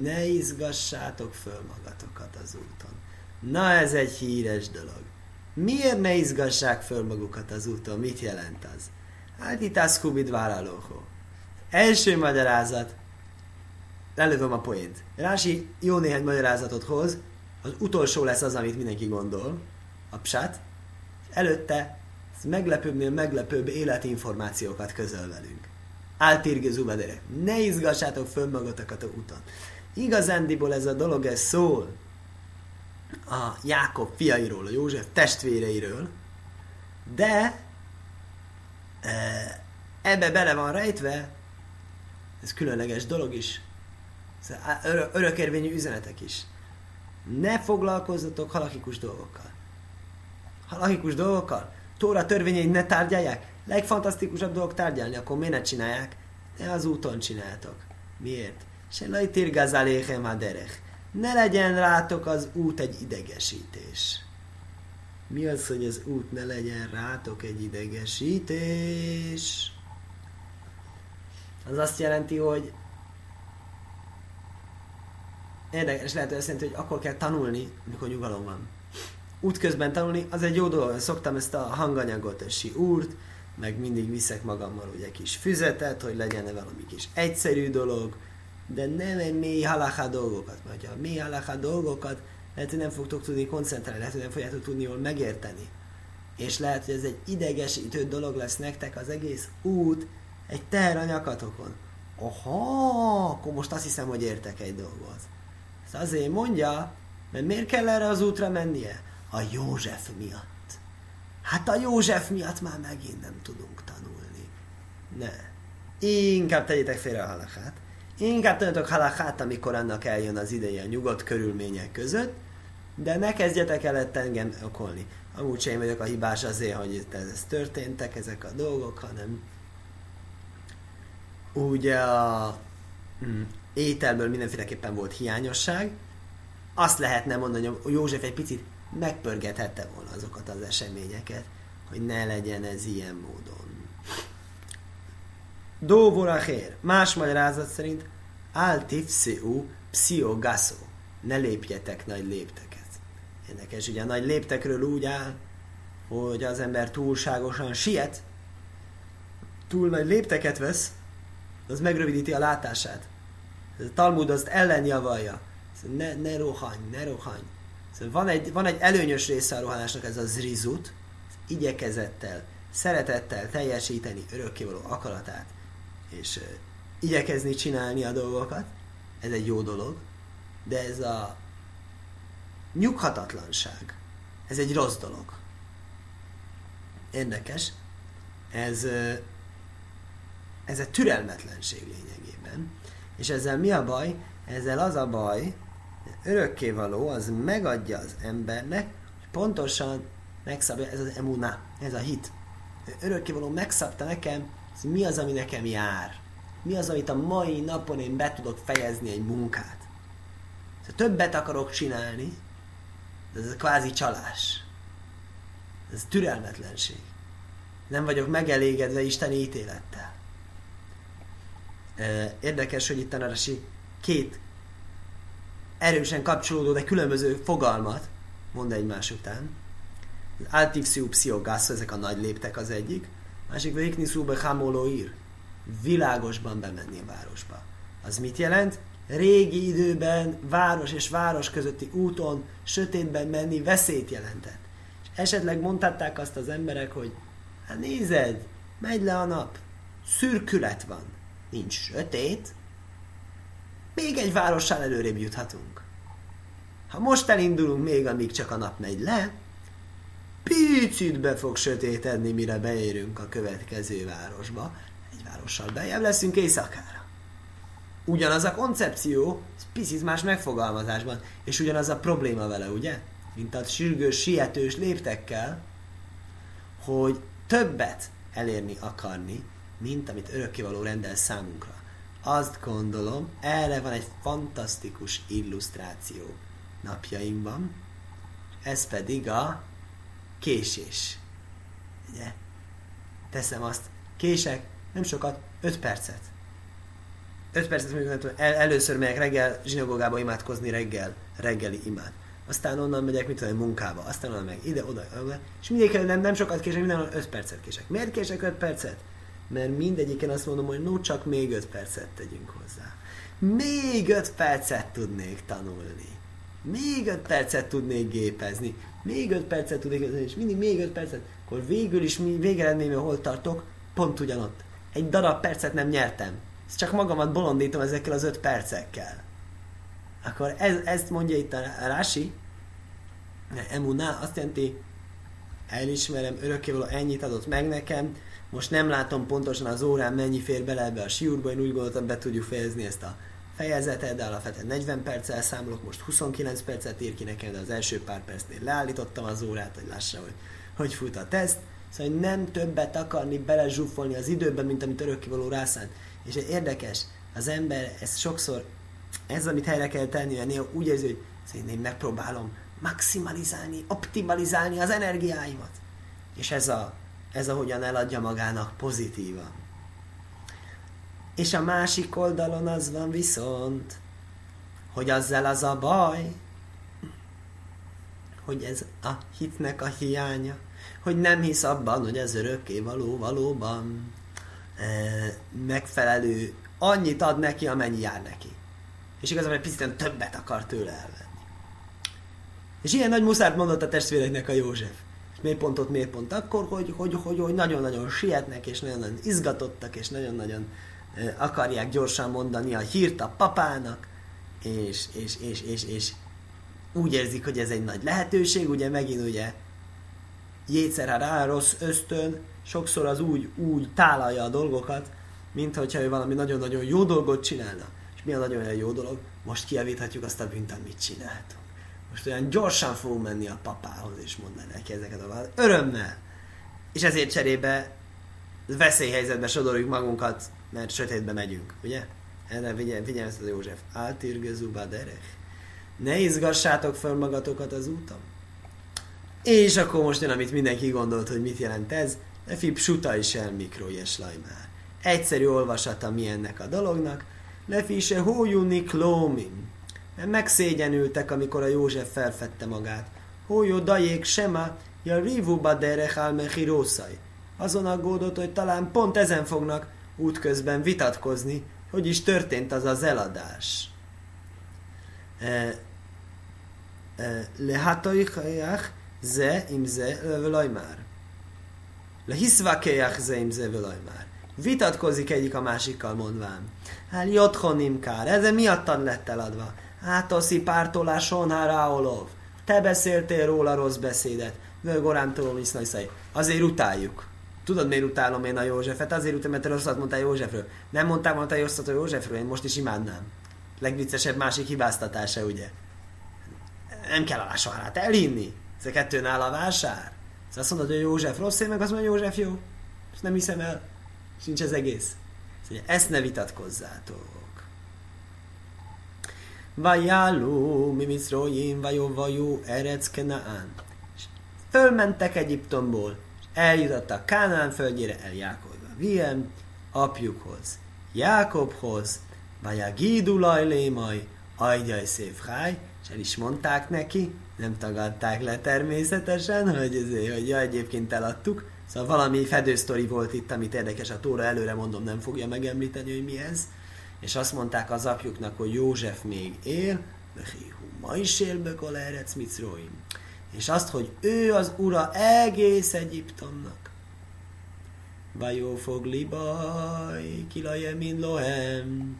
Ne izgassátok föl magatokat az úton. Na ez egy híres dolog. Miért ne izgassák föl magukat az úton? Mit jelent az? Hát itt az kubid vállalóhó. Első magyarázat, lelövöm a poént. Rási jó néhány magyarázatot hoz, az utolsó lesz az, amit mindenki gondol, a psát, előtte meglepőbbnél meglepőbb életinformációkat közöl velünk. Áltirge zubadere. Ne izgassátok föl magatokat a úton. Igazándiból ez a dolog ez szól a Jákob fiairól, a József testvéreiről, de e, ebbe bele van rejtve, ez különleges dolog is, örökérvényű üzenetek is. Ne foglalkozzatok halakikus dolgokkal. Halakikus dolgokkal? Tóra törvényeit ne tárgyalják? Legfantasztikusabb dolog tárgyalni, akkor miért ne csinálják? Ne az úton csináltok. Miért? Se lajtir gazaléhem a derech ne legyen rátok az út egy idegesítés. Mi az, hogy az út ne legyen rátok egy idegesítés? Az azt jelenti, hogy érdekes lehet, hogy azt jelenti, hogy akkor kell tanulni, mikor nyugalom van. Útközben tanulni, az egy jó dolog. Szoktam ezt a hanganyagot, a si úrt, meg mindig viszek magammal ugye kis füzetet, hogy legyen -e valami kis egyszerű dolog, de nem egy mély halakha dolgokat, mert ha mély halakha dolgokat, lehet, hogy nem fogtok tudni koncentrálni, lehet, hogy nem fogjátok tudni jól megérteni. És lehet, hogy ez egy idegesítő dolog lesz nektek az egész út, egy teher a nyakatokon. Aha, akkor most azt hiszem, hogy értek egy dolgot. Ez azért mondja, mert miért kell erre az útra mennie? A József miatt. Hát a József miatt már megint nem tudunk tanulni. Ne. Inkább tegyétek félre a halakát. Inkább tanultok halakát, amikor annak eljön az ideje a nyugodt körülmények között, de ne kezdjetek el engem okolni. Amúgy sem vagyok a hibás azért, hogy ez, ez történtek, ezek a dolgok, hanem ugye a mm, ételből mindenféleképpen volt hiányosság. Azt lehetne mondani, hogy József egy picit megpörgethette volna azokat az eseményeket, hogy ne legyen ez ilyen módon. Dóvorachér. Más magyarázat szerint Altifseu psiogaso. Ne lépjetek nagy lépteket. Érdekes, ugye a nagy léptekről úgy áll, hogy az ember túlságosan siet, túl nagy lépteket vesz, az megrövidíti a látását. A Talmud azt ellenjavalja. Ne, ne rohanj, ne rohanj. Van egy, van egy előnyös része a rohanásnak, ez a zrizut, igyekezettel, szeretettel teljesíteni örökkévaló akaratát, és igyekezni csinálni a dolgokat, ez egy jó dolog, de ez a nyughatatlanság, ez egy rossz dolog. Érdekes, ez, ez egy türelmetlenség lényegében. És ezzel mi a baj? Ezzel az a baj, örökkévaló az megadja az embernek, hogy pontosan megszabja, ez az emuna, ez a hit. Örökkévaló megszabta nekem, mi az, ami nekem jár. Mi az, amit a mai napon én be tudok fejezni egy munkát. Ha többet akarok csinálni, de ez kvázi csalás. Ez türelmetlenség. Nem vagyok megelégedve Isteni ítélettel. Érdekes, hogy itt a két erősen kapcsolódó, de különböző fogalmat mond egymás után. Altivsziu pszichogász, ezek a nagy léptek az egyik. Másik végniszúbe hamolóír. Világosban bemenni a városba. Az mit jelent? Régi időben város és város közötti úton sötétben menni veszélyt jelentett. És esetleg mondhatták azt az emberek, hogy hát nézed, megy le a nap, szürkület van, nincs sötét, még egy várossal előrébb juthatunk. Ha most elindulunk még, amíg csak a nap megy le, picit be fog sötétedni, mire beérünk a következő városba. Egy várossal bejebb leszünk éjszakára. Ugyanaz a koncepció, picit más megfogalmazásban, és ugyanaz a probléma vele, ugye? Mint a sürgős, sietős léptekkel, hogy többet elérni akarni, mint amit örökkévaló rendel számunkra. Azt gondolom, erre van egy fantasztikus illusztráció napjaimban, ez pedig a késés. Ugye? Teszem azt, kések, nem sokat, 5 percet. 5 percet mondjuk, el, először megyek reggel zsinagogába imádkozni reggel, reggeli imád. Aztán onnan megyek, mit tudom, munkába, aztán onnan meg ide, oda, oda, és mindig nem, nem sokat kések, minden 5 percet kések. Miért kések 5 percet? mert mindegyiken azt mondom, hogy no, csak még öt percet tegyünk hozzá. Még öt percet tudnék tanulni. Még öt percet tudnék gépezni. Még öt percet tudnék gépezni, és mindig még öt percet. Akkor végül is mi végeredményben hol tartok? Pont ugyanott. Egy darab percet nem nyertem. Ezt csak magamat bolondítom ezekkel az öt percekkel. Akkor ez, ezt mondja itt a Rási. Emuná azt jelenti, elismerem, örökkévaló ennyit adott meg nekem, most nem látom pontosan az órán mennyi fér bele ebbe a siúrba, én úgy gondoltam, be tudjuk fejezni ezt a fejezetet, de alapvetően 40 perccel számolok, most 29 percet ír ki nekem, de az első pár percnél leállítottam az órát, hogy lássa, hogy hogy fut a teszt. Szóval hogy nem többet akarni belezsúfolni az időben, mint amit örökkivaló rászánt. És érdekes, az ember ezt sokszor ez, amit helyre kell tenni, néha úgy érzi, hogy én megpróbálom maximalizálni, optimalizálni az energiáimat. És ez a, ez a hogyan eladja magának pozitívan. És a másik oldalon az van viszont, hogy azzal az a baj, hogy ez a hitnek a hiánya, hogy nem hisz abban, hogy ez örökké való valóban e, megfelelő, annyit ad neki, amennyi jár neki. És igazából egy picit többet akar tőle elvenni. És ilyen nagy muszárt mondott a testvéreknek a József. És miért pont ott, miért pont akkor, hogy, hogy, hogy, hogy nagyon-nagyon sietnek, és nagyon-nagyon izgatottak, és nagyon-nagyon akarják gyorsan mondani a hírt a papának, és, és, és, és, és úgy érzik, hogy ez egy nagy lehetőség, ugye megint ugye jétszer rá rossz ösztön, sokszor az úgy, úgy tálalja a dolgokat, mint hogyha ő valami nagyon-nagyon jó dolgot csinálna. És mi a nagyon jó dolog? Most kiavíthatjuk azt a bűnt, amit csináltunk. Most olyan gyorsan fogunk menni a papához, és mondani neki ezeket a válaszokat. Örömmel! És ezért cserébe veszélyhelyzetbe sodorjuk magunkat, mert sötétbe megyünk, ugye? Erre az József. Áltirgezuba derech. Ne izgassátok fel magatokat az úton. És akkor most jön, amit mindenki gondolt, hogy mit jelent ez. Lefi psuta is el mikrojes lajmár. Egyszerű olvasata mi ennek a dolognak. Lefi se hójuni klómim. Megszégyenültek, amikor a József felfedte magát. Hójó dajék sema, ja rivuba derech almechirószaj. Azon aggódott, hogy talán pont ezen fognak útközben vitatkozni, hogy is történt az az eladás. E, e, Lehatojchajach ze im ze völaj már. Lehiszvakéjach ze im ze völaj már. Vitatkozik egyik a másikkal mondván. Hát jothonim kár, ez miattad lett eladva. Hát oszi pártoláson ráolov. Te beszéltél róla rossz beszédet. Völgorám tudom Azért utáljuk. Tudod, miért utálom én a Józsefet? Azért utálom, mert te rosszat mondtál Józsefről. Nem mondtál volna rosszat a Józsefről, én most is imádnám. Legviccesebb másik hibáztatása, ugye? Nem kell a vásárát elhinni. Ez a kettőn áll a vásár. Ez azt mondod, hogy József rossz, én meg azt hogy József jó. És nem hiszem el. És nincs ez egész. Szóval ezt ne vitatkozzátok. Vajáló, mi miszrójim, vajó, vajó, erec kenaán. Fölmentek Egyiptomból, eljutottak Kánán földjére, el Jákobba. Vien apjukhoz, Jákobhoz, vagy a Gídulaj lémaj, ajdjaj szép háj, és el is mondták neki, nem tagadták le természetesen, hogy, ezért, hogy ja, egyébként eladtuk. Szóval valami fedősztori volt itt, amit érdekes, a Tóra előre mondom, nem fogja megemlíteni, hogy mi ez. És azt mondták az apjuknak, hogy József még él, ma is él Bekol Erec és azt, hogy ő az ura egész Egyiptomnak. Vajó fog libaj, kilajemin lohem.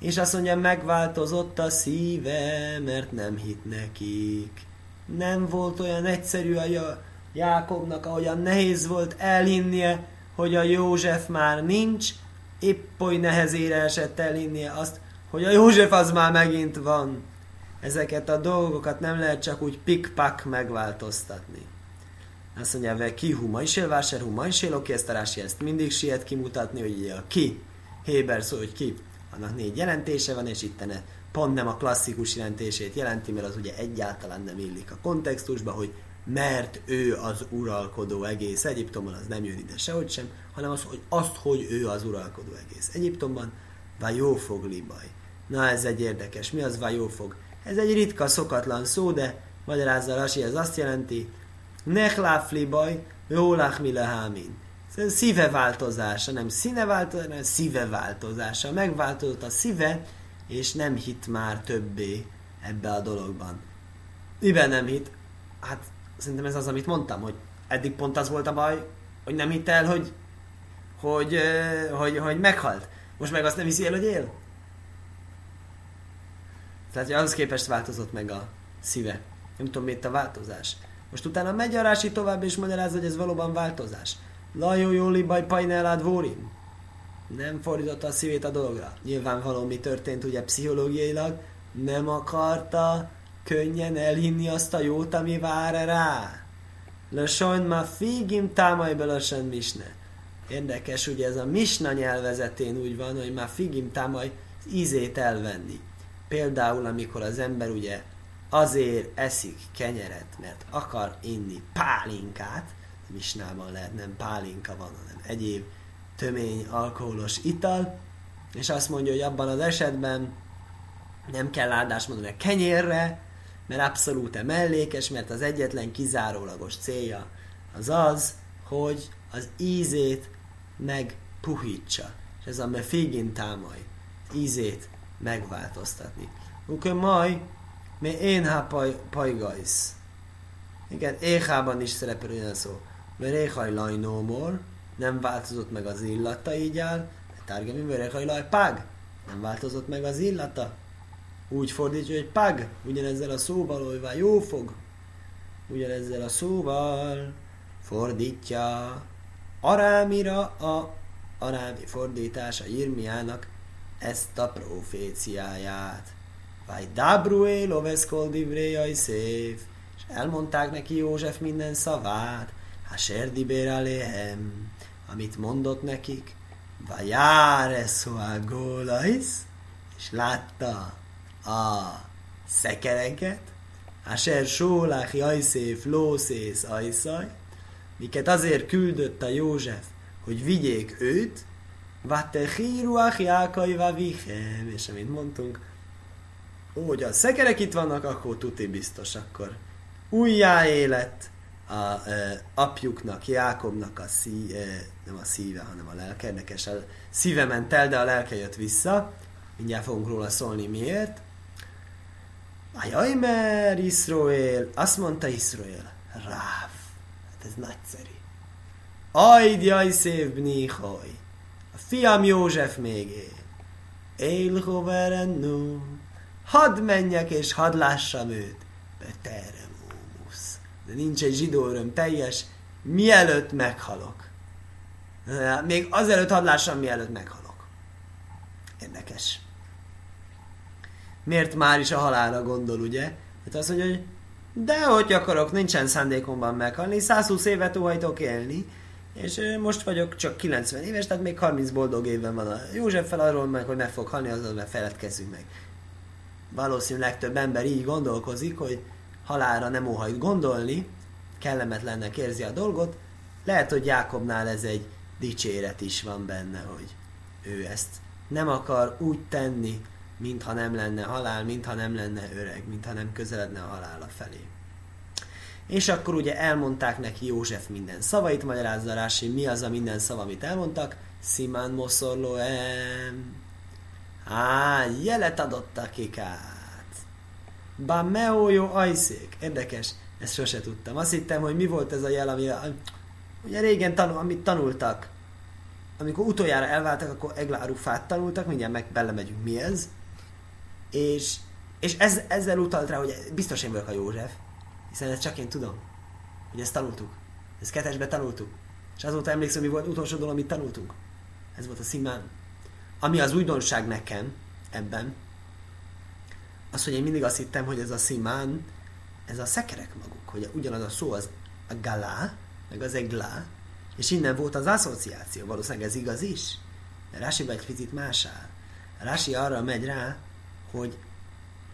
És azt mondja, megváltozott a szíve, mert nem hit nekik. Nem volt olyan egyszerű a Jákobnak, ahogyan nehéz volt elhinnie, hogy a József már nincs, épp oly nehezére esett elhinnie azt, hogy a József az már megint van ezeket a dolgokat nem lehet csak úgy pikpak megváltoztatni. Azt mondja, hogy ki huma is vásár huma is oké, ezt a Rási ezt mindig siet kimutatni, hogy a ki, Héber szó, hogy ki, annak négy jelentése van, és itt ne, pont nem a klasszikus jelentését jelenti, mert az ugye egyáltalán nem illik a kontextusba, hogy mert ő az uralkodó egész Egyiptomban, az nem jön ide sehogy sem, hanem az, hogy azt, hogy ő az uralkodó egész Egyiptomban, fog libaj. Na ez egy érdekes. Mi az fog? Ez egy ritka, szokatlan szó, de magyarázza Rasi, ez azt jelenti, Nechláfli baj, jólach mi lehámin. Ez szíve változása, nem színe változása, hanem szíve változása. Megváltozott a szíve, és nem hit már többé ebbe a dologban. Miben nem hit? Hát szerintem ez az, amit mondtam, hogy eddig pont az volt a baj, hogy nem hitt el, hogy, hogy, hogy, hogy, hogy meghalt. Most meg azt nem hiszi el, hogy él. Tehát hogy ahhoz képest változott meg a szíve. Nem tudom, miért a változás. Most utána megy a Rási tovább és magyarázza, hogy ez valóban változás. Lajó jóli baj pajnelád vórim. Nem fordította a szívét a dologra. Nyilvánvaló mi történt ugye pszichológiailag. Nem akarta könnyen elhinni azt a jót, ami vár rá. Lösajn ma figim támaj belösen misne. Érdekes, ugye ez a misna nyelvezetén úgy van, hogy már figim támaj ízét elvenni Például, amikor az ember ugye azért eszik kenyeret, mert akar inni pálinkát, misnában lehet nem pálinka van, hanem egyéb tömény alkoholos ital, és azt mondja, hogy abban az esetben nem kell áldást mondani a kenyérre, mert abszolút mellékes, mert az egyetlen kizárólagos célja az az, hogy az ízét megpuhítsa. És ez a figin támaj, ízét megváltoztatni. Ukö maj, mi én ha pajgajsz. Igen, éhában is szerepel olyan szó. Mert éhaj lajnómor, nem változott meg az illata, így áll. Tárgemi, mert éhaj laj pag, nem változott meg az illata. Úgy fordítja, hogy pag, ugyanezzel a szóval, hogy jó fog. Ugyanezzel a szóval fordítja Arámira a arámi fordítása Irmiának ezt a proféciáját. Vagy Dabrué loveszkol divréjai szép, és elmondták neki József minden szavát, ha serdibér aléhem, amit mondott nekik, vagy járeszóá gólais, és látta a szekereket, Asher sólach jajszéf lószész ajszaj, miket azért küldött a József, hogy vigyék őt, Vatechiruach Jákai Vavichem, és amint mondtunk, hogy a szekerek itt vannak, akkor tuti biztos, akkor újjáélet a e, apjuknak, Jákobnak a szí, e, nem a szíve, hanem a lelke, érdekes, a szíve ment el, de a lelke jött vissza, mindjárt fogunk róla szólni miért. Ajaj, mert Iszroél, azt mondta Iszroél, Ráv, hát ez nagyszerű. Ajd jaj szép bnichoj. Fiam József még él. Él hoverennu. Hadd menjek és hadd lássam őt. Beterem ómusz. De nincs egy zsidó öröm teljes, mielőtt meghalok. Még azelőtt hadd lássam, mielőtt meghalok. Érdekes. Miért már is a halálra gondol, ugye? Hát azt mondja, hogy de hogy akarok, nincsen szándékomban meghalni, 120 évet óhajtok élni, és most vagyok csak 90 éves, tehát még 30 boldog évben van a József fel arról meg, hogy meg fog halni, azon meg feledkezzünk meg. Valószínűleg legtöbb ember így gondolkozik, hogy halálra nem óhajt gondolni, kellemetlennek érzi a dolgot, lehet, hogy Jákobnál ez egy dicséret is van benne, hogy ő ezt nem akar úgy tenni, mintha nem lenne halál, mintha nem lenne öreg, mintha nem közeledne a halála felé. És akkor ugye elmondták neki József minden szavait, magyarázza Rási, mi az a minden szava, amit elmondtak? Simán Moszorloem. Á, jelet adott akik át. Bameo jó ajszék. Érdekes, ezt sose tudtam. Azt hittem, hogy mi volt ez a jel, ami ugye régen tanul, amit tanultak. Amikor utoljára elváltak, akkor Eglárufát tanultak, mindjárt meg belemegyünk mi ez. És, és ez, ezzel utalt rá, hogy biztos én vagyok a József hiszen ezt csak én tudom, hogy ezt tanultuk. Ezt ketesbe tanultuk. És azóta emlékszem, mi volt utolsó dolog, amit tanultunk. Ez volt a szimán. Ami az újdonság nekem ebben, az, hogy én mindig azt hittem, hogy ez a szimán, ez a szekerek maguk, hogy ugyanaz a szó az a galá, meg az eglá, és innen volt az asszociáció, valószínűleg ez igaz is. De Rási egy picit más áll. Rási arra megy rá, hogy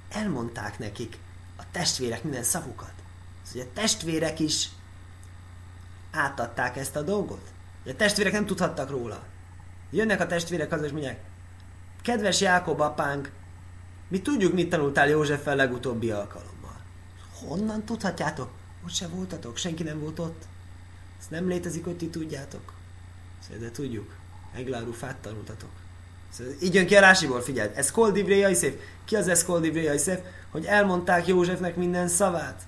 elmondták nekik a testvérek minden szavukat. A testvérek is átadták ezt a dolgot. A testvérek nem tudhattak róla. Jönnek a testvérek az, és mondják, kedves Jákob apánk, mi tudjuk, mit tanultál Józseffel legutóbbi alkalommal. Honnan tudhatjátok? Ott se voltatok, senki nem volt ott. Ez nem létezik, hogy ti tudjátok. Szóval, de tudjuk. Eglárufát tanultatok. Szóval így jön ki a Rásiból, figyeld. Ez Koldivré szép. Ki az ez Koldivré szép? Hogy elmondták Józsefnek minden szavát.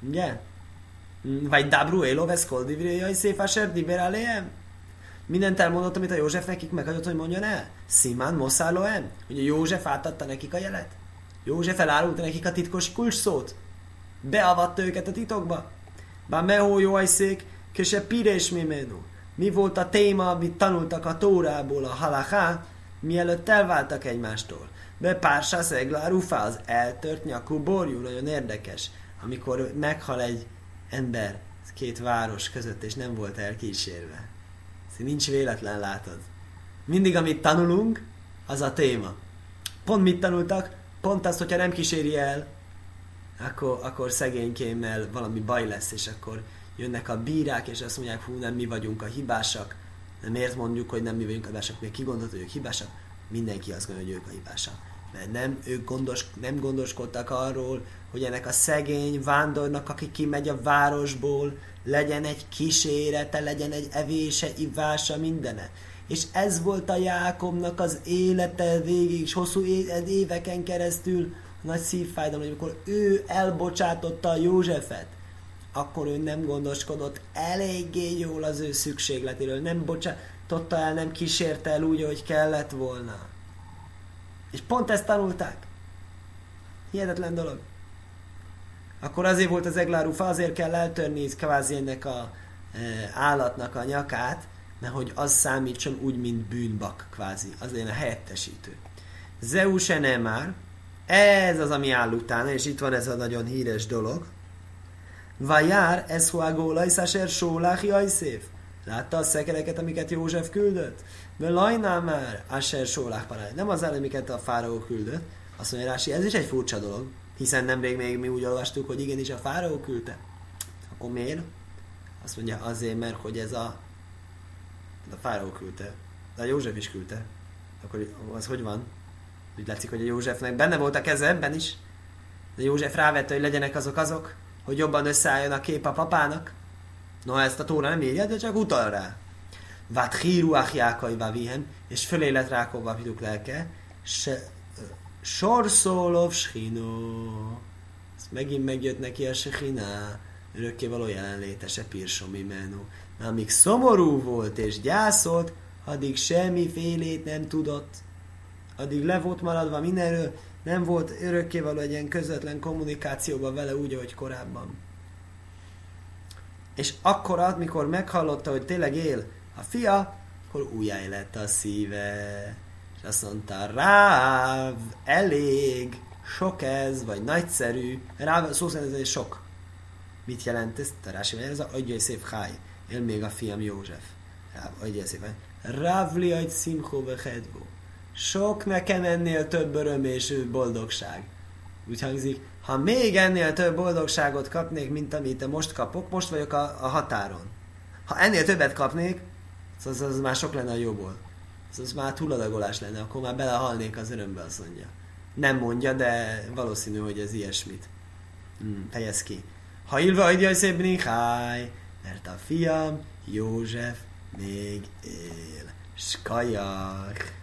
Ugye? Vagy Dabru Elov Koldivriai szép Asher Diber Mindent elmondott, amit a József nekik meghagyott, hogy mondjon el. Simán Moszáloem? A József átadta nekik a jelet? József elárulta nekik a titkos kulcs szót? Beavatta őket a titokba? Bár mehó jó ajszék, köse pires mimenu. Mi volt a téma, amit tanultak a Tórából, a halachá, mielőtt elváltak egymástól? Be pársa szeglárufa, az eltört nyakú borjú, nagyon érdekes amikor meghal egy ember két város között, és nem volt elkísérve. Ez nincs véletlen, látod. Mindig, amit tanulunk, az a téma. Pont mit tanultak? pont azt, hogyha nem kíséri el, akkor, akkor szegénykémmel valami baj lesz, és akkor jönnek a bírák, és azt mondják, hú, nem mi vagyunk a hibásak, nem miért mondjuk, hogy nem mi vagyunk a hibásak, még ki hogy ők hibásak? Mindenki azt gondolja, hogy ők a hibásak. Mert nem, ők gondos, nem gondoskodtak arról, hogy ennek a szegény vándornak, aki kimegy a városból, legyen egy kísérete, legyen egy evése, ivása, mindene. És ez volt a Jákobnak az élete végig, és hosszú éveken keresztül nagy szívfájdalom, hogy amikor ő elbocsátotta a Józsefet, akkor ő nem gondoskodott eléggé jól az ő szükségletéről, nem bocsátotta el, nem kísérte el úgy, hogy kellett volna. És pont ezt tanulták. Hihetetlen dolog. Akkor azért volt az eglárufa, azért kell eltörni kvázi ennek a e, állatnak a nyakát, mert hogy az számítson úgy, mint bűnbak, kvázi. Az legyen a helyettesítő. Zeus már, ez az, ami áll utána, és itt van ez a nagyon híres dolog. Vajár, ez huagóla, iszáser sólách jajszév. Látta a szekereket, amiket József küldött? Lajnál már, Asher sólách parály. Nem az amiket a fáraó küldött. Azt mondja Rási, ez is egy furcsa dolog. Hiszen nemrég még mi úgy olvastuk, hogy igenis a fáraó küldte. Akkor miért? Azt mondja, azért, mert hogy ez a a fáraó küldte. De a József is küldte. Akkor az hogy van? Úgy látszik, hogy a Józsefnek benne volt a keze ebben is. De József rávette, hogy legyenek azok azok, hogy jobban összeálljon a kép a papának. No, ezt a tóra nem írja, de csak utal rá. Vát híruach jákai vavihem, és fölé lett Rákov vaviduk lelke, se, sorszólov schino. Ezt megint megjött neki a sechiná, való jelenléte, se pirsomi menú. Amíg szomorú volt és gyászolt, addig semmifélét nem tudott. Addig le volt maradva mindenről, nem volt örökkévaló egy ilyen közvetlen kommunikációban vele úgy, ahogy korábban. És akkor, amikor meghallotta, hogy tényleg él a fia, akkor újjáj lett a szíve. És azt mondta, ráv, elég, sok ez, vagy nagyszerű. Ráv, szó szerint ez egy sok. Mit jelent ez? Tarási, ez a adjai szép háj. Él még a fiam József. Ráv, adjai szép háj. Rávli egy szimchó vechedvó sok nekem ennél több öröm és boldogság. Úgy hangzik, ha még ennél több boldogságot kapnék, mint amit te most kapok, most vagyok a, a határon. Ha ennél többet kapnék, az, az már sok lenne a jóból. Az, az már túladagolás lenne, akkor már belehalnék az örömbe, azt mondja. Nem mondja, de valószínű, hogy ez ilyesmit. Hmm, fejez ki. Ha ilva adja szép Niháj, mert a fiam József még él. Skajak.